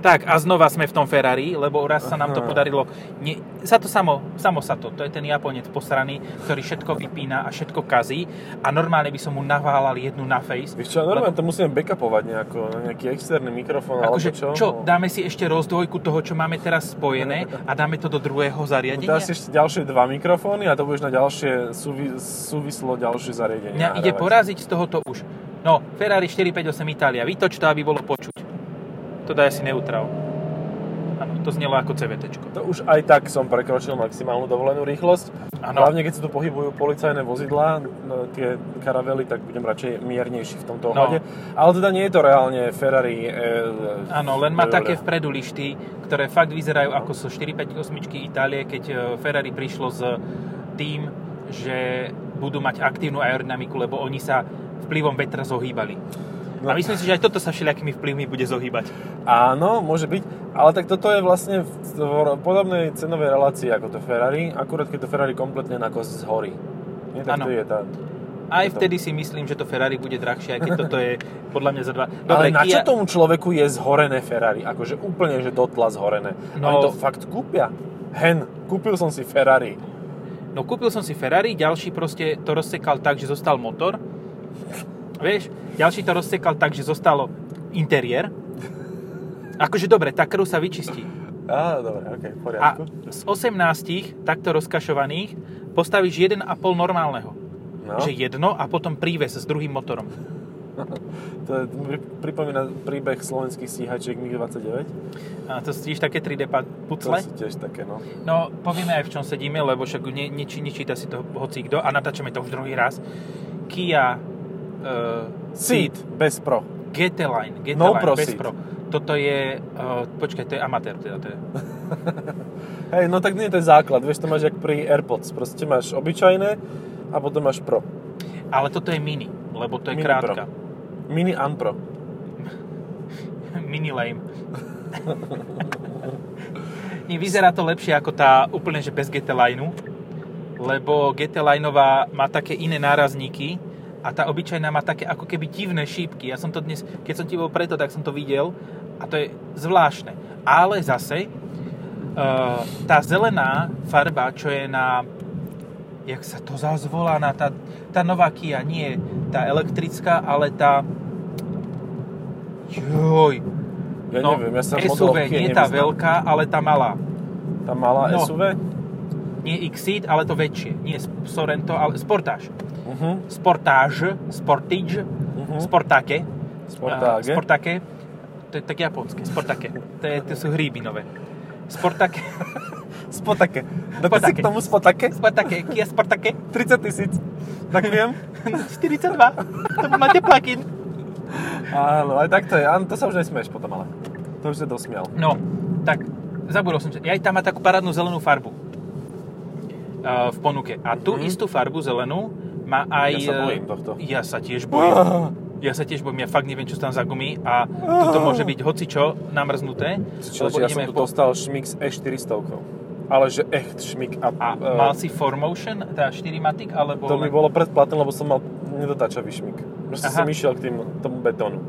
Tak a znova sme v tom Ferrari, lebo raz sa nám to podarilo. Nie, sa to samo, samo sa to. To je ten Japonec posraný, ktorý všetko vypína a všetko kazí. A normálne by som mu naválal jednu na face. Víš čo, normálne to musíme backupovať nejako, nejaký externý mikrofón alebo Akože, čo? čo, dáme si ešte rozdvojku toho, čo máme teraz spojené a dáme to do druhého zariadenia? Dáš si ešte ďalšie dva mikrofóny a to budeš na ďalšie súvi, súvislo ďalšie zariadenie. Mňa ide poraziť z tohoto už. No, Ferrari 458 Itália. Vytoč to, aby bolo počuť. To daj asi neutral. Áno, to znelo ako CVT. To už aj tak som prekročil maximálnu dovolenú rýchlosť. Áno. Hlavne keď sa tu pohybujú policajné vozidlá, no, tie karavely, tak budem radšej miernejší v tomto No. ohľade. Ale teda nie je to reálne Ferrari. E, Áno, len má e, také vpredu lišty, ktoré fakt vyzerajú ako so 458 Itálie, keď e, Ferrari prišlo s tým, že budú mať aktívnu aerodynamiku, lebo oni sa vplyvom vetra zohýbali. No. A myslím si, že aj toto sa všelijakými vplyvmi bude zohýbať. Áno, môže byť, ale tak toto je vlastne v podobnej cenovej relácii ako to Ferrari, akurát keď to Ferrari kompletne na kos zhorí. Nie, tak Áno. to je tá... Aj vtedy si myslím, že to Ferrari bude drahšie, aj keď toto je podľa mňa za dva... ale na čo Kia- tomu človeku je zhorené Ferrari? Akože úplne, že dotla zhorené. No. Oni to fakt kúpia. Hen, kúpil som si Ferrari. No kúpil som si Ferrari, ďalší proste to rozsekal tak, že zostal motor. Vieš, ďalší to rozsekal tak, že zostalo interiér. Akože dobre, tá krv sa vyčistí. Á, dobre, okej, v A poriadku. z 18 takto rozkašovaných postavíš 1,5 normálneho. No, Že jedno a potom príves s druhým motorom. to je, pripomína príbeh slovenských stíhačiek MiG-29. A to stíš také 3D pa- To pucle. sú tiež také, no. No, povieme aj v čom sedíme, lebo však ne, neči, nečíta si to hoci kto a natáčame to už druhý raz. Kia uh, Seat, bez pro. GT Line, GT No Pro bez. Pro. Toto je, uh, počkaj, to je amatér, teda to je. Hej, no tak nie, to je základ, vieš, to máš jak pri AirPods. Proste máš obyčajné a potom máš Pro. Ale toto je mini, lebo to je Mini krátka. Mini Unpro. mini lame. Nie, vyzerá to lepšie ako tá úplne, že bez GT Lineu, lebo GT Lineová má také iné nárazníky a tá obyčajná má také ako keby divné šípky. Ja som to dnes, keď som ti bol preto, tak som to videl a to je zvláštne. Ale zase uh, tá zelená farba, čo je na jak sa to zazvolá na tá, tá nová Kia, nie tá elektrická, ale tá joj, Ja no, neviem, ja sa SUV, nie tá veľká, ale tá malá. Tá malá No. SUV? Nie Exceed, ale to väčšie. Nie Sorento, ale Sportage. Uh-huh. Sportage, Sportage, Mhm. Sportage. Sportage. A Sportage. To je tak japonské. Sportage. To, je, to sú hríby nové. Sportage. Spotake. Dáte si Spotake. k tomu spotake? Sportage. Kia Sportage. 30 tisíc. Tak viem. 42. To máte plug-in. Áno, aj tak to je. Áno, to sa už nesmieš potom, ale. To už sa dosmial. No, tak zabudol som. Ja aj tam má takú parádnu zelenú farbu v ponuke. A tú Mhm. istú farbu zelenú má aj... Ja sa eh, bojím tohto. Ja sa tiež bojím. Ja sa tiež bojím, ja fakt neviem, čo tam za gumy a tuto môže byť hocičo namrznuté, Čo, lebo ja som tu po... dostal Schmix E400. Ale že echt Schmix. A, A e, mal si 4Motion, teda 4matic, alebo... To mi len- bolo predplatné, lebo som mal nedotáčavý šmik. Proste Aha. som išiel k tým, tomu betónu.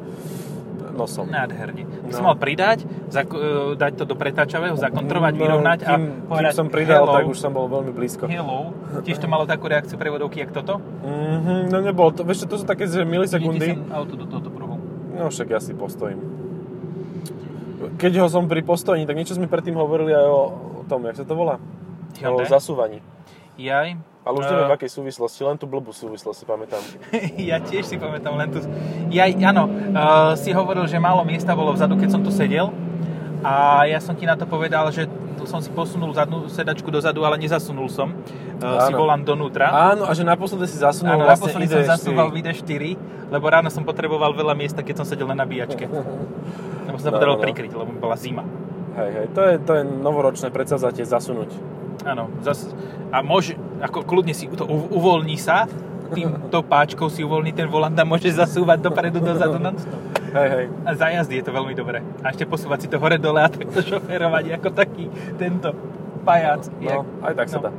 Nosom. Nádherne. No. som mal pridať, zak- e, dať to do pretáčavého, zakontrovať, No, vyrovnať a kým, povedať kým som pridal, hello, tak už som bol veľmi blízko. hello. Tiež to malo takú reakciu prevodovky, jak toto? Mhm, no nebolo to, vieš to sú také, že milisekundy. sem auto do tohoto pruhu. No však ja si postojím. Keď ho som pri postojení, tak niečo sme predtým hovorili aj o, o tom, jak sa to volá? O Hyundai? zasúvaní. Jaj. Ale už Eh, neviem v akej súvislosti, len tú blbú súvislosť si pamätám. ja tiež si pamätám len tu... Ja, áno, uh, si hovoril, že málo miesta bolo vzadu, keď som tu sedel. A ja som ti na to povedal, že som si posunul zadnú sedačku dozadu, ale nezasunul som uh, si volant donútra. Áno, a že naposledy si zasunul Áno, vlastne naposledy ID4. som zasúval v ID4, lebo ráno som potreboval veľa miesta, keď som sedel na nabíjačke. Lebo som sa No, potreboval no. prikryť, lebo bola zima. Hej, hej, to je, to je novoročné predsavzatie zasunúť. Áno, zas, a môže, ako kľudne si to uvoľní sa, týmto páčkou si uvoľní ten volant a môže zasúvať dopredu, dozadu, non-stop. Hej, hej. A za jazdy je to veľmi dobré. A ešte posúvať si to hore dole a takto šoferovať ako taký tento pajac. No, aj tak sa no. dá.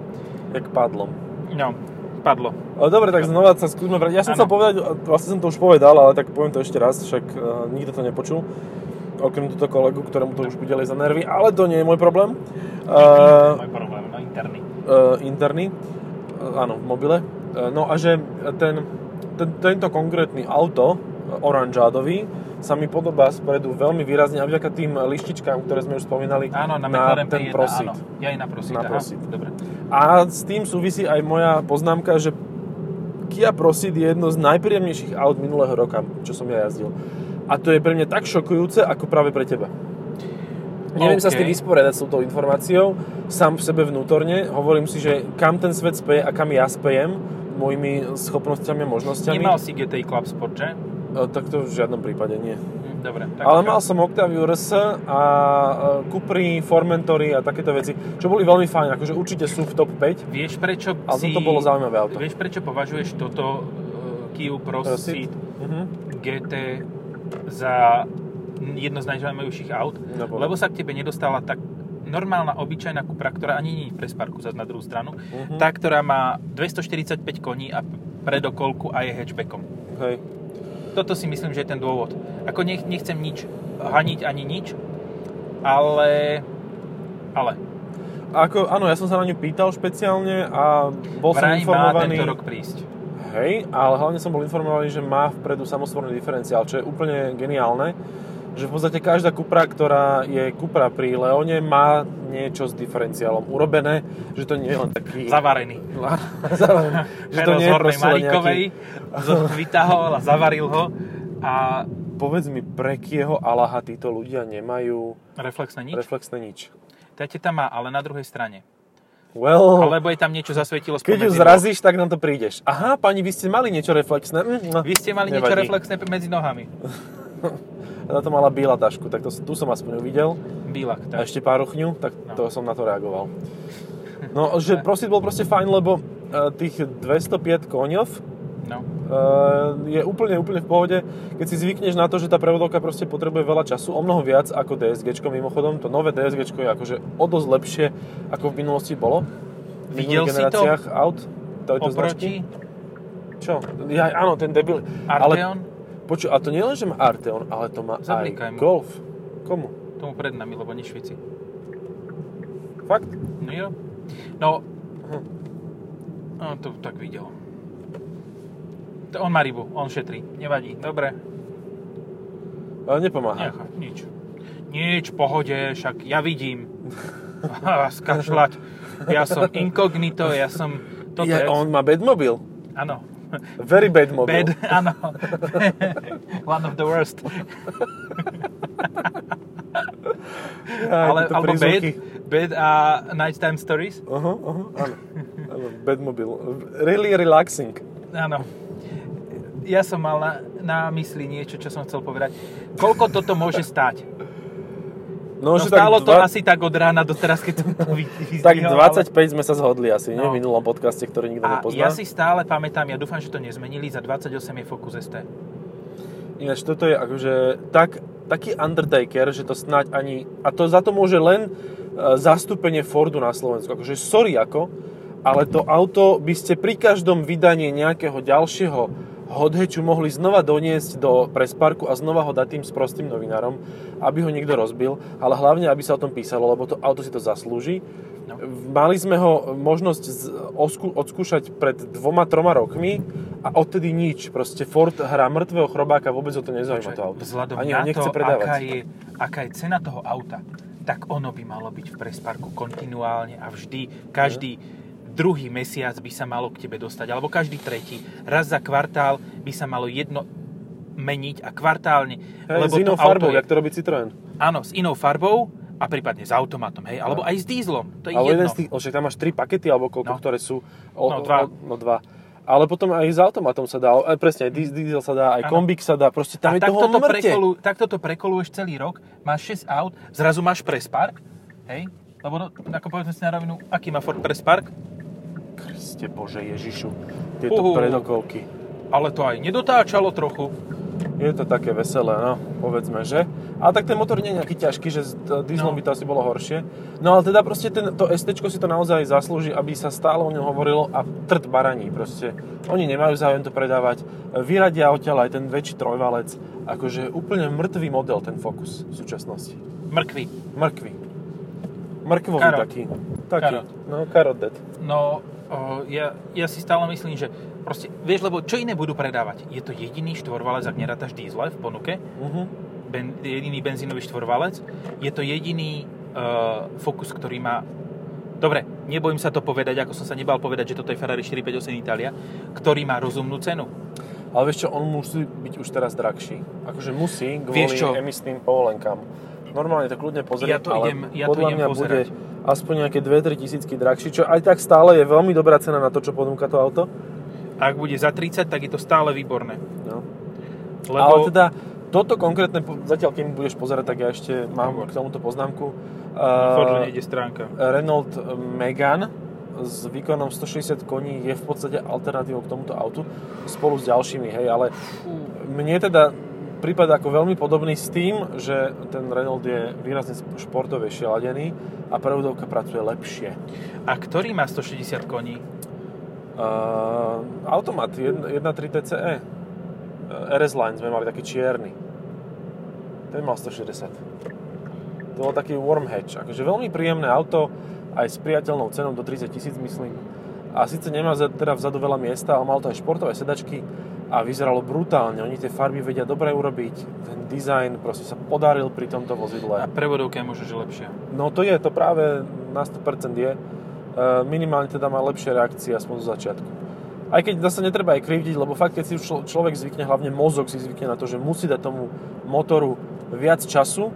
Jak padlom. No, padlo. Ale dobre, tak znova sa skúsme vrať. Ja som Áno. chcel povedať, vlastne som to už povedal, ale tak poviem to ešte raz, však uh, nikto to nepočul. okrem túto kolegu, ktorému to už bude za nervy, ale to nie je môj problém. Uh, Môj problém, interný. uh, interný, uh, áno, v mobile. Uh, no a že ten, ten, tento konkrétny auto, oranžádový, sa mi podobá spredu veľmi výrazne a vďaka tým lištičkám, ktoré sme už spomínali, Áno, na, na ten P1, prosit. áno. Ja aj na prosit, Na aha, Prosit. Dobre. A s tým súvisí aj moja poznámka, že Kia Proceed je jedno z najpríjemnejších aut minulého roka, čo som ja jazdil. A to je pre mňa tak šokujúce, ako práve pre teba. Neviem sa s tým vysporiadať s touto informáciou, sám v sebe vnútorne. Hovorím si, že kam ten svet speje a kam ja spejem mojimi schopnosťami a možnosťami. Nemal si GTI Club Sport, že? E, Tak to v žiadnom prípade nie. Hm, Dobre. Tak Ale mal som Octaviu RS a e, Cupry, Formentory a takéto veci, čo boli veľmi fajn, akože určite sú v top 5. Vieš prečo Ale si... toto bolo zaujímavé auto. Vieš prečo považuješ toto uh, Kia Proceed Mhm. GT za jedno z najzaujímavejších aut? No, lebo sa k tebe nedostala tak normálna, obyčajná Cupra, ktorá ani nie je pre Sparku, zase na druhú stranu. Mhm. Tá, ktorá má 245 koní a predokolku a je hatchbackom. Hej. Toto si myslím, že je ten dôvod. Ako nech, nechcem nič haniť ani nič, ale... Ale. Ako, áno, ja som sa na ňu pýtal špeciálne a bol som Vraj má informovaný... tento rok prísť. Hej, ale hlavne som bol informovaný, že má vpredu samosvorný diferenciál, čo je úplne geniálne. Že v podstate každá Cupra, ktorá je Cupra pri Leone, má niečo s diferenciálom urobené, že to nie je len taký... Zavarený. Zavarený. že to nie je proste Marikovej nejaký... vyťahol a zavaril ho a Povedz mi, pre kieho Alaha títo ľudia nemajú reflexné nič. reflexné nič. Tete tam má, ale na druhej strane. Well, Alebo je tam niečo zasvietilo keď ju zrazíš, tak na to prídeš. Aha, pani, vy ste mali niečo reflexné. Mm, no. Vy ste mali niečo nevadí. reflexné medzi nohami. Na to mala biela tašku, tak to, tu som aspoň uvidel. Bílak. A Tak. ešte páruchňu, tak No. to som na to reagoval. No, že prosit bol proste fajn, lebo e, tých 205 koňov No. e, je úplne, úplne v pohode, keď si zvykneš na to, že tá prevodovka proste potrebuje veľa času, o mnoho viac ako DSG mimochodom. To nové DSG je akože o dosť lepšie, ako v minulosti bolo. V Videl si to? aut. Tejto značky. Oproti Čo? Ja, áno, ten debil. Arteon, Ale, poču, a to nie len, že má Arteon, ale to má Zablikaj aj mu. Golf. Komu? tomu pred nami, lebo nie Švici. Fakt? No jo. No, Hm. no to tak videl. To on má rybu, on šetrí. Nevadí, dobre. Ale nepomáha. Nechaj, nič. Nič, pohode, však ja vidím. Skašľať. Ja som inkognito, ja som... Toto je... on má Badmobil. Áno. Very bad mobil. Bad, áno. One of the worst. Aj, Ale, alebo bad, prízvuky. bad a nighttime stories. Aha, aha, áno. áno. Bad mobil. Really relaxing. Áno. Ja som mal na, na mysli niečo, čo som chcel povedať. Koľko toto môže stáť? No, No, stálo tak to dva- asi tak od rána do teraz, keď to Tak vyzdvihol, 25 sme sa zhodli asi, nie? No. V minulom podcaste, ktorý nikto A nepozná. ja si stále pamätám, ja dúfam, že to nezmenili, za 28 je Focus ST. Ináč toto je akože tak, taký undertaker, že to snáď ani... A to za to môže len e, zastúpenie Fordu na Slovensku. Akože sorry ako, ale to auto by ste pri každom vydaní nejakého ďalšieho hodheťu mohli znova doniesť do presparku a znova ho dať tým sprostým novinárom, aby ho niekto rozbil, ale hlavne, aby sa o tom písalo, lebo to auto si to zaslúži. No. Mali sme ho možnosť osku, odskúšať pred dvoma, troma rokmi a odtedy nič. Proste Ford hrá mŕtvého chrobáka, vôbec ho to nezaujíma to auto. Vzhľadom Ani na ho nechce to, predávať. aká je, aká je cena toho auta, tak ono by malo byť v presparku kontinuálne a vždy, každý druhý mesiac by sa malo k tebe dostať, alebo každý tretí. Raz za kvartál by sa malo jedno meniť a kvartálne. Hej, s to inou farbou, je- jak to robí Citroën. Áno, s inou farbou a prípadne s automatom, hej, alebo aj s dízlom, to je Ale jedno. jeden z tých, však tam máš tri pakety, alebo koľko, No. ktoré sú... O, No, dva. O, no dva. Ale potom aj s automatom sa dá, aj presne, aj dies- diesel sa dá, aj Áno. kombík sa dá, proste tam a je toho takto to, mŕte. prekolu, takto to prekoluješ celý rok, máš 6 aut, zrazu máš Prespark, hej, lebo no, ako povedzme si na rovinu, aký má Ford Prespark, Kriste Bože Ježišu, tieto Uhu. predokolky. ale to aj nedotáčalo trochu. Je to také veselé, no, povedzme, že. Ale tak ten motor nie je nejaký ťažký, že s dieselom No. by to asi bolo horšie. No ale teda proste ten, to ST si to naozaj zaslúži, aby sa stále o ňom hovorilo a trd baraní proste. Oni nemajú záujem to predávať. Vyradia odtiaľ aj ten väčší trojvalec. Akože úplne mŕtvý model ten Focus v súčasnosti. Mrkvy. Mrkvý. Mrkvový Karot. taký. Taký. Karot. No, karot dead. No, o, ja, ja si stále myslím, že proste, vieš, lebo čo iné budú predávať? Je to jediný štvorvalec, ak nerátaš diesle v ponuke, Uh-huh. ben, jediný benzínový štvorvalec. Je to jediný uh, Focus, ktorý má Dobre, nebojím sa to povedať, ako som sa nebal povedať, že toto je Ferrari 458 Italia, ktorý má rozumnú cenu. Ale vieš čo, on musí byť už teraz drahší. Akože musí, kvôli emisným povolenkám. Normálne to kľudne pozrieť, Ja to ale idem- ja to podľa idem mňa pozerať. bude aspoň nejaké 2-3 tisícky drahší, čo aj tak stále je veľmi dobrá cena na to, čo ponúka to auto. Ak bude za 30, tak je to stále výborné. No. Lebo Ale teda toto konkrétne, zatiaľ keď budeš pozerať, tak ja ešte mám Hovor. k tomuto poznámku. Uh, nejde stránka. Renault Megane s výkonom 160 koní je v podstate alternatívou k tomuto autu spolu s ďalšími, hej, ale mne teda prípada ako veľmi podobný s tým, že ten Renault je výrazne športovejšie ladený a prevodovka pracuje lepšie. A ktorý má 160 koní? Uh, automat 1.3 TCE. RS Line sme mali taký čierny. Ten mal 160. To bol taký warm hatch. Akože veľmi príjemné auto, aj s priateľnou cenou do 30 tisíc, myslím. A síce nemá teda vzadu veľa miesta, ale mal to aj športové sedačky a vyzeralo brutálne. Oni tie farby vedia dobre urobiť. Ten dizajn proste sa podaril pri tomto A vozidle. prevodovka je možno, že lepšia. No to je, to práve na 100% je. E, minimálne teda má lepšie reakcie aspoň zo začiatku. Aj keď zase netreba aj krivdiť, lebo fakt, keď si už člo- človek zvykne, hlavne mozog si zvykne na to, že musí dať tomu motoru viac času,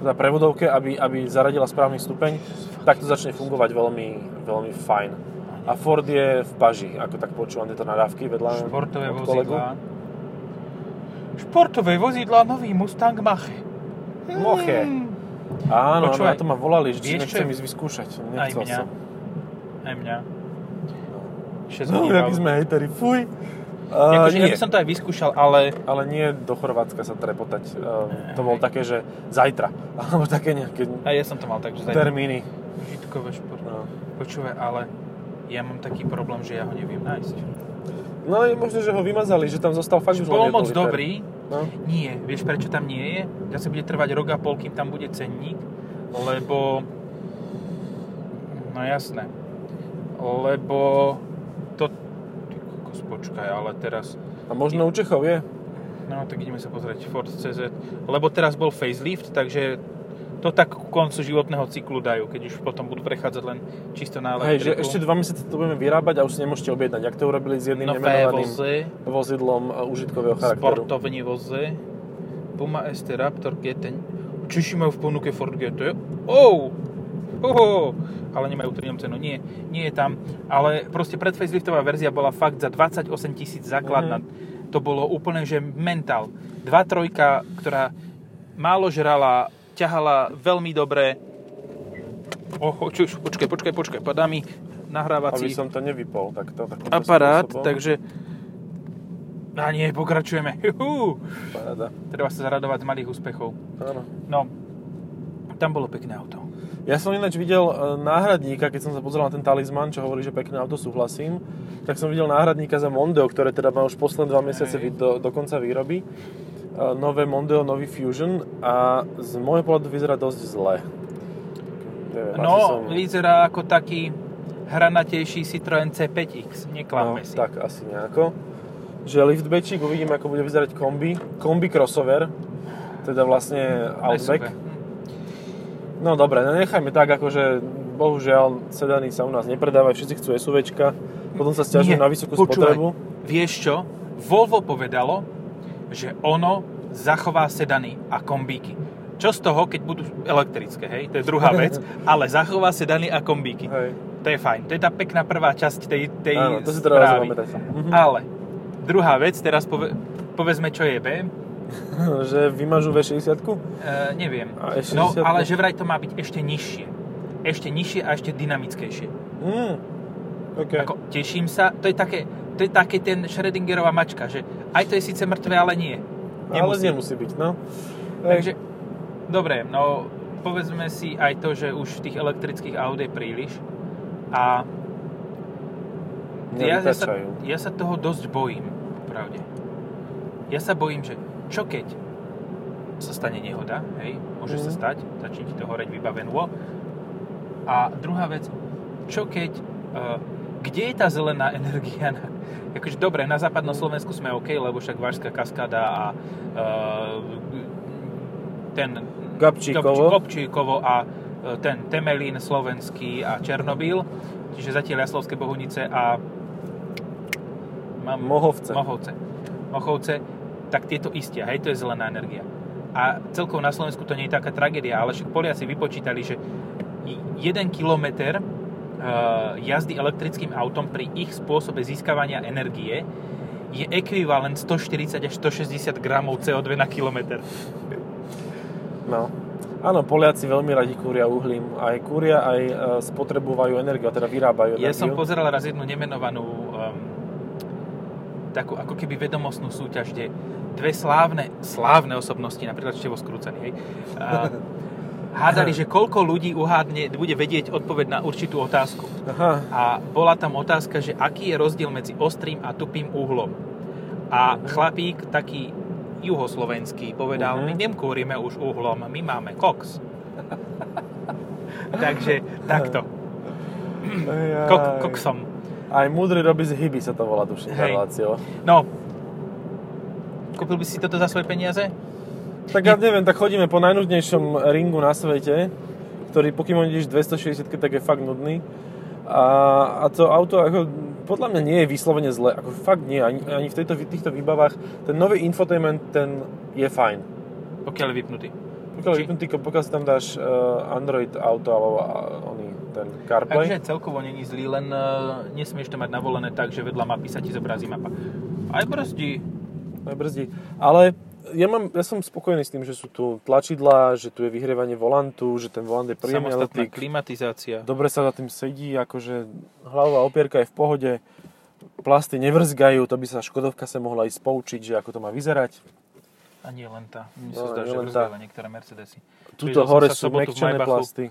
teda prevodovke, aby, aby zaradila správny stupeň, tak to začne fungovať veľmi, veľmi fajn. A Ford je v paži, ako tak počúvam tieto nadávky vedľa Športové vozidlá. Športové vozidlá, nový Mustang Mach. Moche. Hmm. Áno, Počúvaj, na to ma volali, že vieš, čo nechcem je- ísť vyskúšať. Aj Nechcel mňa. som. Aj mňa. 6 No, hodín. aký sme hejteri, fuj. Uh, Akože ja by som to aj vyskúšal, ale ale nie do Chorvátska sa trepotať. Uh, to bolo také, že zajtra. Alebo také nejaké aj ja som to mal tak, že zajtra termíny. žitkové šport. No. Počúvaj, ale ja mám taký problém, že ja ho neviem nájsť. no je možné, že ho vymazali, že tam zostal fakt už Bol moc liter. dobrý, No. Nie, vieš prečo tam nie je? Zase bude trvať rok a pol, kým tam bude cenník, lebo... No jasné. Lebo to... Kokos, počkaj, ale teraz... A možno u Čechov je. No, tak ideme sa pozrieť Ford CZ. Lebo teraz bol facelift, takže to tak ku koncu životného cyklu dajú, keď už potom budú prechádzať len čisto na Hej, že elektriku. ešte dva mesiace to budeme vyrábať a už si nemôžete objednať. Jak to urobili s jedným Nové nemenovaným vozy, vozidlom uh, užitkového charakteru. sportovní vozy, Puma ST Raptor GT. Češi majú v ponuke Ford GT. Oh! Oho! Ale nemajú trňom cenu. Nie, nie je tam. Ale proste pred faceliftová verzia bola fakt za 28 tisíc základná. To bolo úplne, že mentál. 2.3, ktorá málo žrala, ťahala veľmi dobre. Oho, čuš, počkaj, počkaj, počkaj, padá mi nahrávací Aby som to nevypol takto. takýmto aparát, spôsobom. takže... A nie, pokračujeme. Juhu. Paráda. Treba sa zaradovať z malých úspechov. Áno. No, tam bolo pekné auto. Ja som ináč videl e, náhradníka, keď som sa pozrel na ten talizman, čo hovorí, že pekné auto, súhlasím, tak som videl náhradníka za Mondeo, ktoré teda má už posledné dva mesiace do, do konca výroby. Nové Mondeo, nový Fusion a z môjho pohľadu vyzerá dosť zle. Neviem, No, som... vyzerá ako taký hranatejší Citroen C5X, neklamme no, si. tak asi nejako. Že liftbackík, uvidíme, ako bude vyzerať kombi. Kombi crossover, teda vlastne Outback. SUV. No dobre, no nechajme tak, akože bohužiaľ sedany sa u nás nepredávajú, všetci chcú SUVčka, potom sa stiažujú na vysokú počúvaj, spotrebu. Vieš čo? Volvo povedalo, že ono zachová sedany a kombíky. Čo z toho, keď budú elektrické, hej? To je druhá vec, ale zachová sedany a kombíky. Hej. To je fajn. To je tá pekná prvá časť tej, tej Áno, to si správy. Mhm. Ale druhá vec, teraz pove, povedzme, čo je B. že vymažú V60? E, neviem. A ešte No, 60? ale že vraj to má byť ešte nižšie. Ešte nižšie a ešte dynamickejšie. Mm. OK. Ako, teším sa. To je také, to je také ten Schrödingerová mačka, že aj to je síce mŕtve, ale nie. Ale Nemusí. nemusí byť, no. Takže, dobre, no povedzme si aj to, že už tých elektrických aut je príliš a ja, ja, sa, ja sa toho dosť bojím, pravde. Ja sa bojím, že čo keď sa stane nehoda, hej, môže sa Mhm. stať, začne ti to horeť vybavenlo. A druhá vec, čo keď, uh, kde je tá zelená energia? Akože dobre, na západnom Slovensku sme OK, lebo však Vážská kaskáda a uh, ten Gabčíkovo. Gabčíkovo a e, ten Temelín slovenský a Černobyl, čiže zatiaľ Jaslovské Bohunice a mám Mohovce. Mohovce. Mochovce, tak tieto istia, hej, to je zelená energia. A celkovo na Slovensku to nie je taká tragédia, ale však Poliaci vypočítali, že 1 kilometr jazdy elektrickým autom pri ich spôsobe získavania energie je ekvivalent 140 až 160 gramov CO2 na kilometr. No. Áno, Poliaci veľmi radi kúria uhlím. Aj kúria, aj e, spotrebujú energiu, teda vyrábajú energiu. Ja som pozeral raz jednu nemenovanú um, takú ako keby vedomostnú súťaž, kde dve slávne, slávne osobnosti, napríklad Števo Skrúcený, hej, uh, hádali, že koľko ľudí uhádne, bude vedieť odpoveď na určitú otázku. Aha, A bola tam otázka, že aký je rozdiel medzi ostrým a tupým uhlom. A chlapík, taký juhoslovenský, povedal, Mhm. my nekúrime už uhlom, my máme koks. Takže takto. Kok, koksom. Aj múdry robí z hyby sa to volá, tuším, reláciou. No, kúpil by si toto za svoje peniaze? Tak ja neviem, tak chodíme po najnudnejšom ringu na svete, ktorý pokým ideš 260 tak je fakt nudný. A, a to auto ako, podľa mňa nie je vyslovene zle, ako fakt nie, ani, ani v tejto, týchto výbavách. Ten nový infotainment, ten je fajn. Pokiaľ je vypnutý. Pokiaľ, Či- vypnutý, pokiaľ si tam dáš uh, Android auto alebo uh, oný, ten CarPlay. Takže celkovo není zlý, len uh, nesmieš to mať navolené tak, že vedľa mapy sa ti zobrazí mapa. Aj brzdí. aj brzdí. Ale ja, mám, ja som spokojný s tým, že sú tu tlačidlá, že tu je vyhrievanie volantu, že ten volant je príjemný Samostatná elektrick. klimatizácia. Dobre sa za tým sedí, akože hlavová opierka je v pohode, plasty nevrzgajú, to by sa Škodovka sa mohla ísť poučiť, že ako to má vyzerať. A nie len tá. Mne No, sa zdá, že tá. niektoré Mercedesy. Tuto som hore sú mekčené plasty.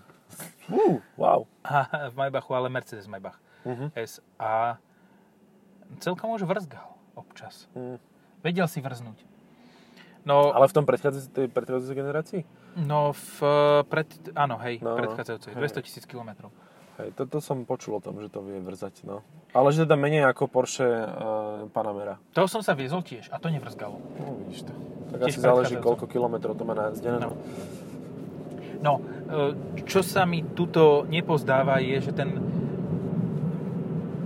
Uh, wow. V Maybachu, ale Mercedes Maybach. Uh-huh. S. A celkom už vrzgal občas. Mm. Vedel si vrznúť. No, Ale v tom predchádzajúcej, predchádzajúcej generácii? no v, pred, áno, hej, No, predchádzajúcej, hej. 200 tisíc kilometrov. Hej, toto som počul o tom, že to vie vrzať, no. Ale že teda menej ako Porsche uh, Panamera. To som sa viezol tiež a to nevrzgalo. No, vidíš to. Tak Tiež asi záleží, koľko kilometrov to má najazdené. No. No, e, čo sa mi tuto nepozdáva je, že ten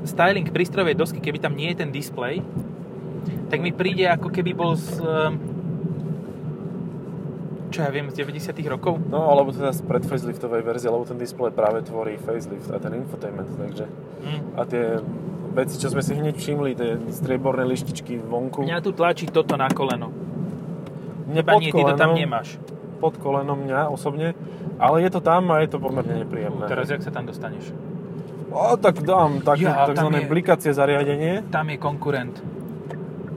styling prístrojovej dosky, keby tam nie je ten displej, tak mi príde ako keby bol z čo ja viem, z 90 rokov. No, alebo teda pred faceliftovej verzie, lebo ten displej práve tvorí facelift a ten infotainment, takže... Hm. A tie veci, čo sme si hneď všimli, tie strieborné lištičky vonku. Mňa tu tlačí toto na koleno. Mne Teba nie, ty to tam nemáš. Pod kolenom mňa osobne, ale je to tam a je to pomerne nepríjemné. Teraz jak sa tam dostaneš? O, tak dám také Ja, takzvané je- blikacie zariadenie. Tam je konkurent.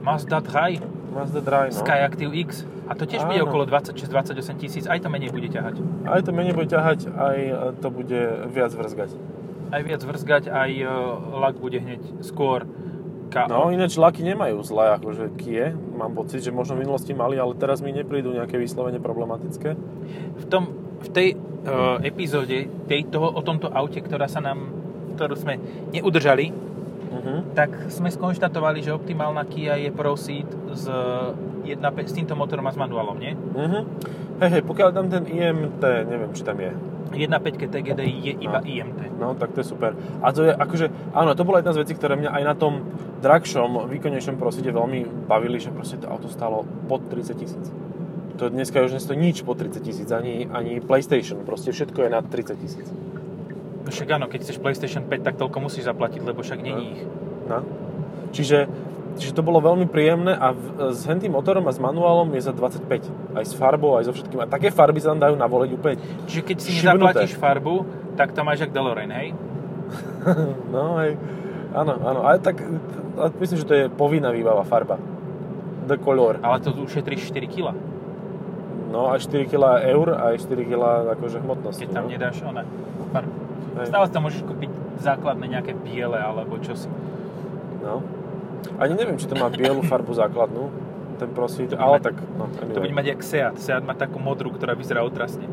Mazda 3, Mazda Drive, no. Skyactiv X. A to tiež bude Áno. okolo 26-28 tisíc, aj to menej bude ťahať. Aj to menej bude ťahať, aj e, to bude viac vrzgať. Aj viac vrzgať, aj uh, lak bude hneď skôr KO. No, ináč laky nemajú zlé, akože Kie. Mám pocit, že možno v minulosti mali, ale teraz mi neprídu nejaké vyslovene problematické. V, tom, v tej uh, epizóde tej, toho, o tomto aute, ktorá sa nám, ktorú sme neudržali, Uh-huh. tak sme skonštatovali, že optimálna Kia je Proceed s, 1, s týmto motorom a s manuálom, nie? Uh-huh. Hej, hej, pokiaľ tam ten IMT, neviem, či tam je. 1.5 TGDI je iba No. IMT. No, tak to je super. A to je akože, áno, to bola jedna z vecí, ktoré mňa aj na tom drahšom, výkonnejšom prosite veľmi bavili, že proste to auto stálo pod 30 tisíc. To dneska už nestojí nič pod 30 tisíc, ani, ani PlayStation, proste všetko je nad 30 tisíc. No Však áno, keď chceš PlayStation 5, tak toľko musíš zaplatiť, lebo však není ich. No. Čiže, čiže to bolo veľmi príjemné a v, s hentým motorom a s manuálom je za 25. Aj s farbou, aj so všetkým. A také farby sa tam dajú navoliť úplne. Čiže keď si Šibnuté. nezaplatíš farbu, tak to máš jak DeLorean, hej? no hej, áno, áno. Ale tak a myslím, že to je povinná výbava farba. de color. Ale to ušetríš 4 kg. No aj 4 kg eur, aj 4 kg akože hmotnosti. Keď tam no. nedáš one. Far. Hej. Stále tam môžeš kúpiť základné nejaké biele alebo čosi. No. Ani neviem, či to má bielu farbu základnú, ten prosvít, To ale mať- tak, no, To anyway. bude mať jak Seat. Seat má takú modrú, ktorá vyzerá otrasne.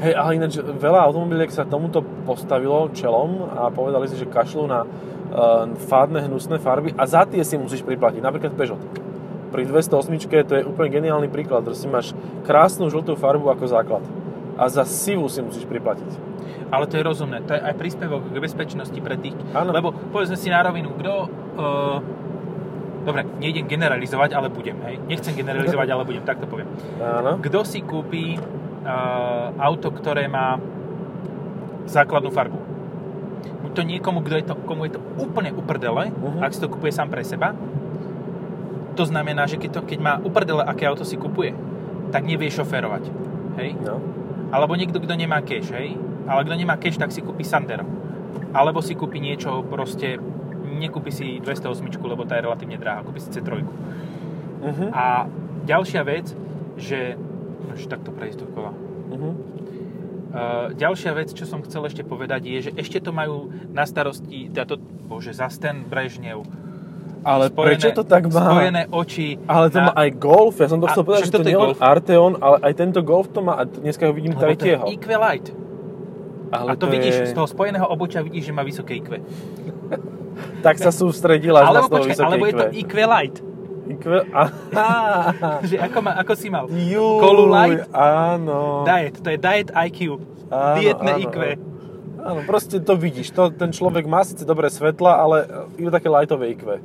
Hej, ale ináč veľa automobiliek sa tomuto postavilo čelom a povedali si, že kašľú na uh, fádne, hnusné farby a za tie si musíš priplatiť. Napríklad Peugeot. Pri 208 to je úplne geniálny príklad, že si máš krásnu žltú farbu ako základ. A za sivú si musíš priplatiť. Ale to je rozumné. To je aj príspevok k bezpečnosti pre tých. Áno. Lebo povedzme si na rovinu, kto... Uh, dobre, nejdem generalizovať, ale budem. Hej? Nechcem generalizovať, ale budem. Tak to poviem. Áno. Kto si kúpi uh, auto, ktoré má základnú farbu? Buď to niekomu, kto je to, komu je to úplne uprdele, Mhm. ak si to kupuje sám pre seba. To znamená, že keď, to, keď má uprdele, aké auto si kupuje, tak nevie šoférovať. Hej? No. Alebo niekto, kto nemá cash, hej? Ale kto nemá cash, tak si kúpi Sandero. Alebo si kúpi niečo proste, nekúpi si 208, lebo tá je relatívne drahá, kúpi si C3. Uh-huh. A ďalšia vec, že... Už takto prejsť dokola. Uh-huh. Uh, ďalšia vec, čo som chcel ešte povedať, je, že ešte to majú na starosti, táto, bože, zas ten Brežnev. Ale prečo to tak má? Spojené oči. Ale to na- má aj Golf, ja som to A chcel povedať, že to je nie Golf. Arteon, ale aj tento Golf to má a dneska ho vidím to je tretieho. IQ Light. Ale A to, vidíš, z toho spojeného obočia vidíš, že má vysoké IQ. Tak sa sústredila na Alebo slovo počkaj, alebo je to IQ. Light. IQ, že ako, ma, ako si mal? Juj, Kolu Light? áno. Diet, to je Diet IQ. Áno, Dietné áno, IQ. Áno, proste to vidíš. To, ten človek má síce dobré svetla, ale iba také lightové IQ,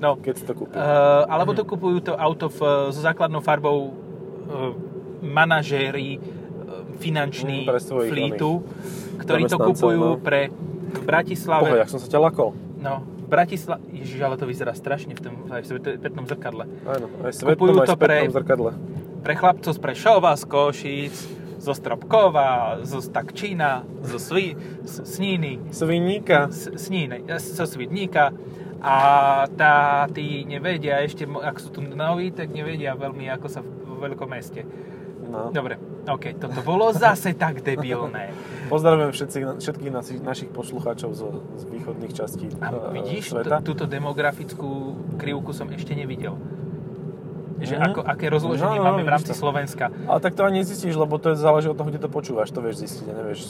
No, keď si to kúpi. Uh, alebo to kupujú to auto v, so základnou farbou uh, manažéri uh, finanční Mm, flítu, ktorí to kupujú no. pre v Bratislave. jak som sa ťa lakol. No, v Bratislave, ježiš, ale to vyzerá strašne v tom aj v svetnom zrkadle. Áno, aj Kupujú aj to pre- spätnom zrkadle. Pre chlapcov z Prešova, z Košíc, zo Stropkova, zo Stakčína, zo Svi, Sníny, Sviníka. Sníny, zo Svidníka. A tá, tí nevedia ešte, ak sú tu noví, tak nevedia veľmi, ako sa v veľkom meste. No. Dobre, OK, toto bolo zase tak debilné. Pozdravujem všetci, všetkých našich, našich poslucháčov zo, z východných častí A eh, vidíš, sveta. túto demografickú krivku som ešte nevidel. Že Mhm. ako, aké rozloženie No, no, máme v rámci to. Slovenska. Ale tak to ani nezistíš, lebo to je záleží od toho, kde to počúvaš. To vieš zistiť, nevieš.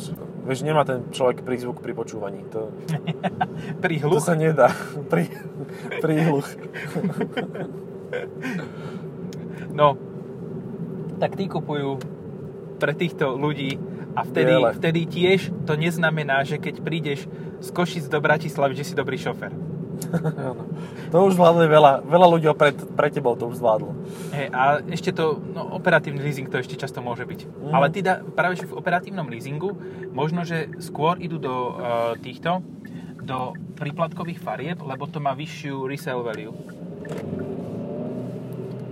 Vieš, nemá ten človek prízvuk pri počúvaní. To, Pri to hluch, sa nedá. Pri, pri hluch. no, tak tí kupujú pre týchto ľudí a vtedy, Biele. vtedy tiež to neznamená, že keď prídeš z Košic do Bratislavy, že si dobrý šofer. To už zvládli veľa. Veľa ľudí pred, pre tebou to už zvládlo. Hej, a ešte to, no operatívny leasing to ešte často môže byť. Mhm. Ale teda práve že v operatívnom leasingu možno, že skôr idú do uh, týchto, do príplatkových farieb, lebo to má vyššiu resale value.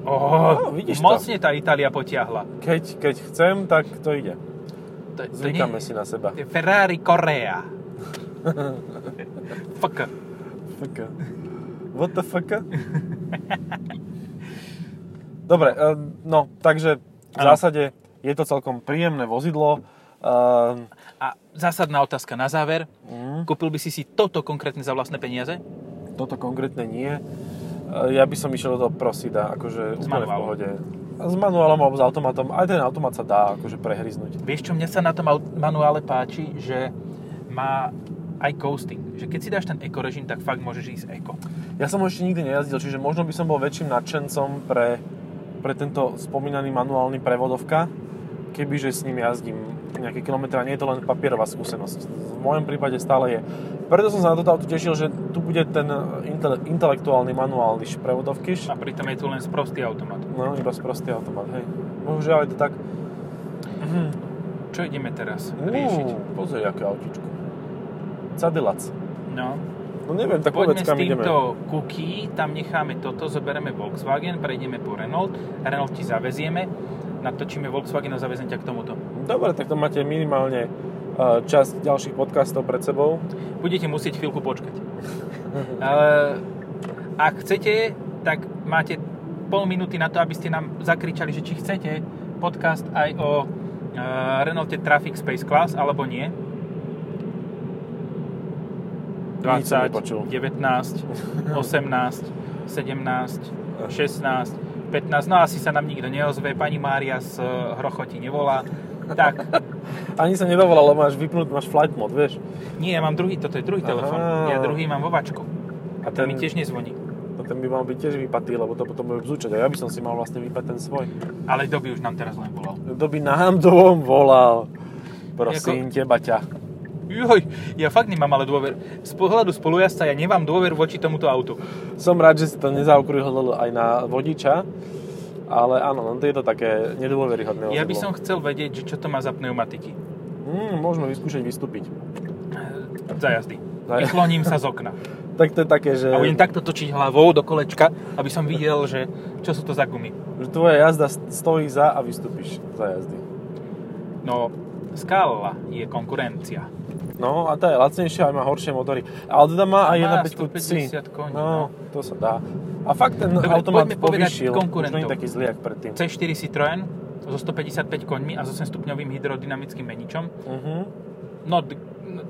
Oh, No, vidíš to. mocne tá Itália potiahla. Keď, keď chcem, tak to ide. To, to Zvykáme nie- si na seba. to Ferrari Korea. Fuck. Fuck. What the fuck? Dobre, eh, no, takže v zásade je to celkom príjemné vozidlo. Eh, A zásadná otázka na záver. mm, Kúpil by si si toto konkrétne za vlastné peniaze? toto konkrétne nie. Eh, Ja by som išiel do toho Prosida, akože S úplne v manuálom. pohode. A S manuálom alebo s automatom. Aj ten automat sa dá akože prehryznúť. Vieš, čo mne sa na tom manuále páči? Že má aj ghosting. Že keď si dáš ten eko režim, tak fakt môžeš ísť eko. Ja som ho ešte nikdy nejazdil, čiže možno by som bol väčším nadšencom pre, pre tento spomínaný manuálny prevodovka, kebyže s ním jazdím nejaké kilometre a nie je to len papierová skúsenosť. V mojom prípade stále je. Preto som sa na toto auto tešil, že tu bude ten intele- intelektuálny manuálny prevodovkyš. A pritom je tu len sprostý automat. No, iba sprostý automat, hej. Bohužiaľ je to tak. Mhm. Čo ideme teraz riešiť? Uú, pozri, aké autičko. Cadillac. No, No neviem, tak poďme povedz, s kam ideme. týmto cookie, tam necháme toto, zoberieme Volkswagen, prejdeme po Renault, Renault ti zavezieme, natočíme Volkswagen a zavezem ťa k tomuto. Dobre, tak to máte minimálne uh, časť ďalších podcastov pred sebou. Budete musieť chvíľku počkať. Ak chcete, tak máte pol minúty na to, aby ste nám zakričali, že či chcete podcast aj o uh, Renault Traffic Space Class, alebo nie. Nič som 20, nepočul. 19, 18, 17, 16, 15, no asi sa nám nikto neozve, pani Mária z eh, Hrochoti nevolá. Tak, Ani sa nedovolal, lebo máš vypnúť, máš flight mode, vieš. nie, ja mám druhý, toto je druhý Aha. telefón. Ja druhý mám vo vačku. A Ten ten, mi tiež nezvoní. no ten by mal byť tiež vypatý, lebo to potom bude bzúčať. A ja by som si mal vlastne vypať ten svoj. Ale doby už nám teraz len volal. Kto by nám dvom volal? Prosím teba ťa. Joj, ja fakt nemám ale dôver. Z pohľadu spolujazca ja nemám dôver voči tomuto autu. Som rád, že si to nezaokrúhlil aj na vodiča, ale áno, no to je to také nedôveryhodné. Ja by som chcel vedieť, že čo to má za pneumatiky. Mm, môžeme vyskúšať vystúpiť. Za jazdy. Vykloním sa z okna. Tak to je také, že, A budem takto točiť hlavou do kolečka, aby som videl, že čo sú to za gumy. že tvoja jazda stojí za a vystúpiš za jazdy. No, Scala je konkurencia. No a tá je lacnejšia a má horšie motory. Ale teda má aj Má 1.5 150 koní, No, to sa dá. A fakt ten Dobre, automat povyšil. Už nie je taký zlý, jak predtým. C4 Citroën so 155 koňmi a so 8 stupňovým hydrodynamickým meničom. Uh-huh. Not,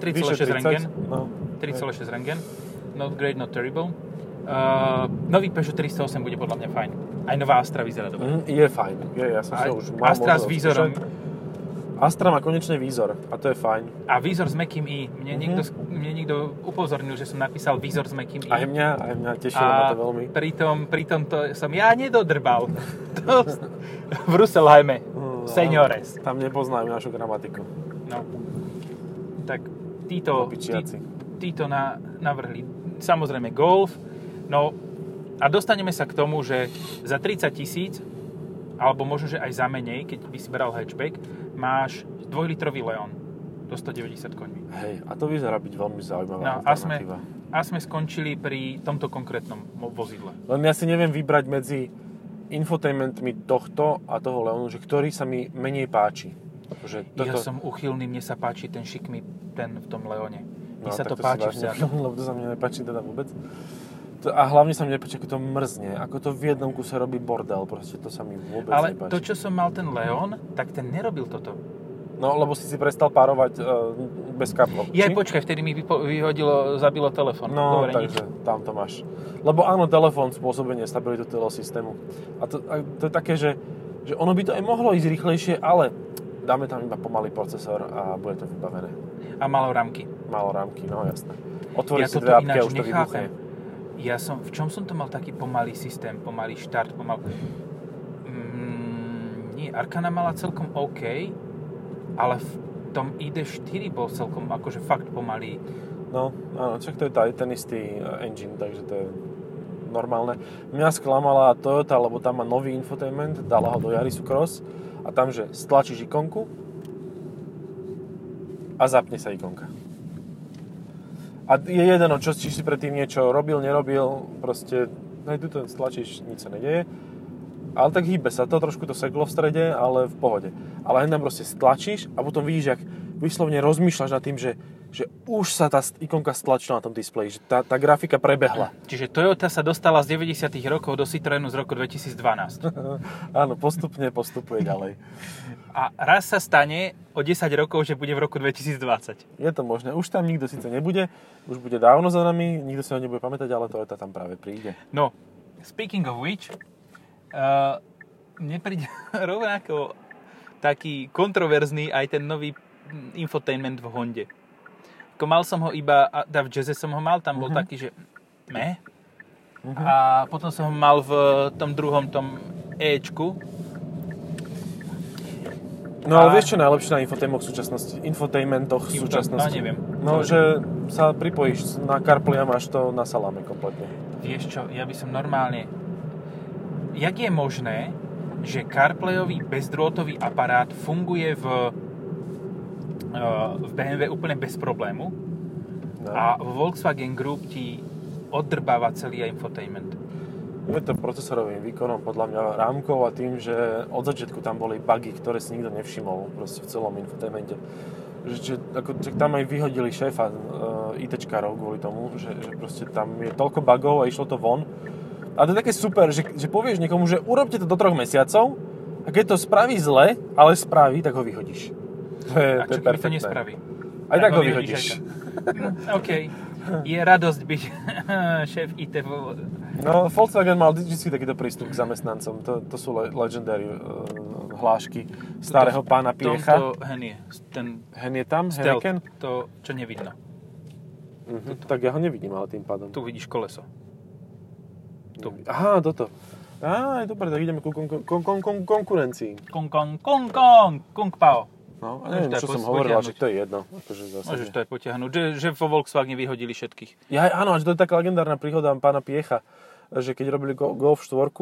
Vyše 3,6 rengen. No. 3,6 rengen. Not great, not terrible. Uh, nový Peugeot 308 bude podľa mňa fajn. Aj nová Astra vyzerá dobre. Mm, je fajn. Je, ja som Aj- ho už mal Astra s výzorom. Astra má konečne výzor a to je fajn. A výzor s mäkkým i. Mne, Mhm. niekto, mne niekto upozornil, že som napísal výzor s mäkkým i. Aj mňa, aj mňa tešilo ma a to veľmi. pritom, pritom to som ja nedodrbal. To, v Russelheime. Mm, Seniores. Tam nepoznajú našu gramatiku. No. Tak títo, tí, títo na, navrhli samozrejme Golf. No a dostaneme sa k tomu, že za 30 tisíc alebo možno, že aj za menej, keď by si beral hatchback, máš 2-litrový Leon do 190 koní. Hej, a to vyzerá byť veľmi zaujímavá No a sme, a sme skončili pri tomto konkrétnom vozidle. Len ja si neviem vybrať medzi infotainmentmi tohto a toho Leonu, že ktorý sa mi menej páči. Že Ja som uchylný, mne sa páči ten šikmi, ten v tom Leone. Mne sa tak to si páči vážne vziať. Lebo to sa mne nepáči teda vôbec. A hlavne sa mne nepáči, ako to mrzne. Ako to v jednom kuse robí bordel. Proste to sa mi vôbec Ale nepáči. to, čo som mal ten Leon, tak ten nerobil toto. No, lebo si si prestal párovať uh, bez kaplov. Ja počkaj, vtedy mi vypo- vyhodilo, zabilo telefon. No, Dobre, takže tam to máš. Lebo áno, telefón spôsobuje nestabilitu celého systému. A to, a to je také, že, že ono by to aj mohlo ísť rýchlejšie, ale dáme tam iba pomalý procesor a bude to vybavené. A malo ramky. Malo rámky, no jasné. Otvorí ja si dve apky a už to vybuchne. Ja som, v čom som to mal taký pomalý systém, pomalý štart, pomal... Mm, nie, Arkana mala celkom OK, ale v tom ID4 bol celkom akože fakt pomalý. No, áno, čak to je tá, ten istý eh, engine, takže to je normálne. Mňa sklamala Toyota, lebo tam má nový infotainment, dala ho do Yarisu Cross a tam, že stlačíš ikonku a zapne sa ikonka. A je jedno, čo, či si predtým niečo robil, nerobil, proste, hej, tu to stlačíš, nič sa nedeje. Ale tak hýbe sa to, trošku to seklo v strede, ale v pohode. Ale hneď proste stlačíš a potom vidíš, jak vyslovne rozmýšľaš nad tým, že, že už sa tá ikonka stlačila na tom displeji, že tá, tá grafika prebehla. Čiže Toyota sa dostala z 90 rokov do Citroenu z roku 2012. Áno, postupne postupuje ďalej. A raz sa stane o 10 rokov, že bude v roku 2020. Je to možné. Už tam nikto síce nebude, už bude dávno za nami, nikto si ho nebude pamätať, ale Toyota tam práve príde. No, speaking of which, uh, mne príde rovnako taký kontroverzný aj ten nový mm, infotainment v Honde. Ako mal som ho iba, a teda v Jazze som ho mal, tam bol Mhm. taký, že me. A potom som ho mal v tom druhom, tom Ečku. No ale A- vieš čo je najlepšie na infotainmentoch v súčasnosti? Infotainmentoch v Info- súčasnosti? no, neviem. No, že sa pripojíš na CarPlay a máš to na saláme kompletne. Vieš čo, ja by som normálne... Jak je možné, že CarPlayový bezdrôtový aparát funguje v, v BMW úplne bez problému No. a vo Volkswagen Group ti oddrbáva celý infotainment. Je to procesorovým výkonom, podľa mňa rámkou a tým, že od začiatku tam boli bugy, ktoré si nikto nevšimol proste v celom infotainmente. Že, že, ako, že tam aj vyhodili šéfa uh, ITčkárov kvôli tomu, že, že proste tam je toľko bugov a išlo to von. A to je také super, že, že povieš niekomu, že urobte to do troch mesiacov a keď to spraví zle, ale spraví, tak ho vyhodíš. To je, A to je čo keby to nespraví? Aj tak ho vyhodíš tak. OK. Je radosť byť šéf IT. No, Volkswagen mal vždy takýto prístup k zamestnancom. To, to sú le- legendary uh, hlášky starého pána Piecha. Tomto hen je. Ten Hen je tam? stealth, to, čo nevidno. Mhm, tak ja ho nevidím ale tým pádom. Tu vidíš koleso. tu. Aha, toto. Á, dobre, tak ideme ku kon, kon, kon, konkurencii. Kong, kong, kong, kong, kong pao. No, a neviem, čo som hovoril, že to je jedno. Akože zase. Môžeš to aj potiahnuť, že, že vo Volkswagene vyhodili všetkých. Ja, áno, že to je taká legendárna príhoda pána Piecha, že keď robili Go- Golf 4,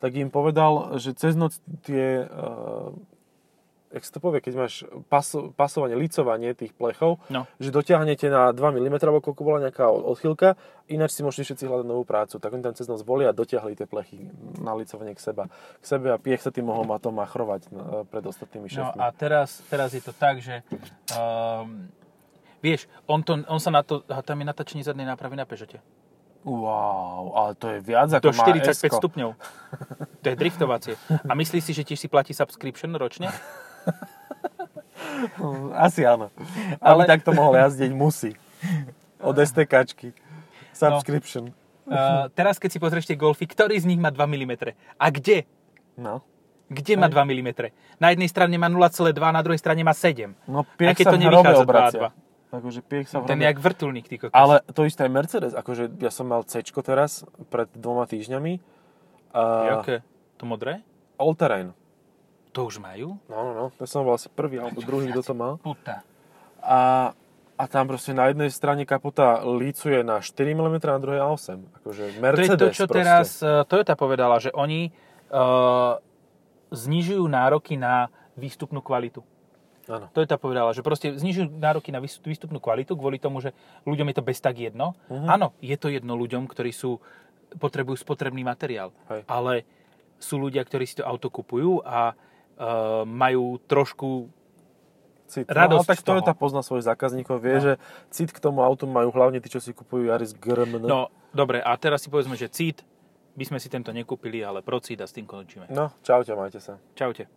tak im povedal, že cez noc tie, uh, jak sa to povie, keď máš paso, pasovanie, licovanie tých plechov, No. že dotiahnete na 2 mm, alebo koľko bola nejaká od- odchýlka, ináč si môžete všetci hľadať novú prácu. Tak oni tam cez noc boli a dotiahli tie plechy na licovanie k, seba, k sebe a Piech sa tým mohol ma to machrovať no, pred ostatnými No šéfmi. a teraz, teraz je to tak, že um, vieš, on, to, on sa na to, a tam je natáčanie zadnej nápravy na Peugeote. Wow, ale to je viac Do ako má 45 S-ko. stupňov. To je driftovacie. A myslíš si, že tiež si platí subscription ročne? Asi áno. Ale- tak to mohol jazdiť, musí. Od STKčky. Subscription. Uh, teraz, keď si pozrieš tie Golfy, ktorý z nich má 2 mm? A kde? No. Kde má 2 mm? Na jednej strane má 0,2, na druhej strane má 7. No piech sa to v hrobe obracia. 2,2. Akože piech sa v Ten je jak vrtulník, ty kokos. Ale to isté aj Mercedes. Akože ja som mal C teraz pred dvoma týždňami. Uh, Jaké? To modré? All terrain. To už majú? No, no, no. To som bol asi prvý alebo druhý, kto to mal. Puta. A, a tam proste na jednej strane kapota lícuje na 4 mm, na druhej na 8. Akože To je Mercedes to, čo proste. teraz uh, Toyota povedala, že oni uh, znižujú nároky na výstupnú kvalitu. Áno. Toyota povedala, že proste znižujú nároky na výstup- výstupnú kvalitu kvôli tomu, že ľuďom je to bez tak jedno. Mhm. Áno, je to jedno ľuďom, ktorí sú, potrebujú spotrebný materiál. Hej. Ale sú ľudia, ktorí si to auto kupujú a uh, majú trošku Cit. Radosť no, ale tak. Toyota pozná svojich zákazníkov, vie, No. že cit k tomu autu majú hlavne tí, čo si kupujú Yaris GRMN. No, dobre, a teraz si povedzme, že CIT, by sme si tento nekúpili, ale procid a s tým končíme. no čaute, majte sa. Čaute.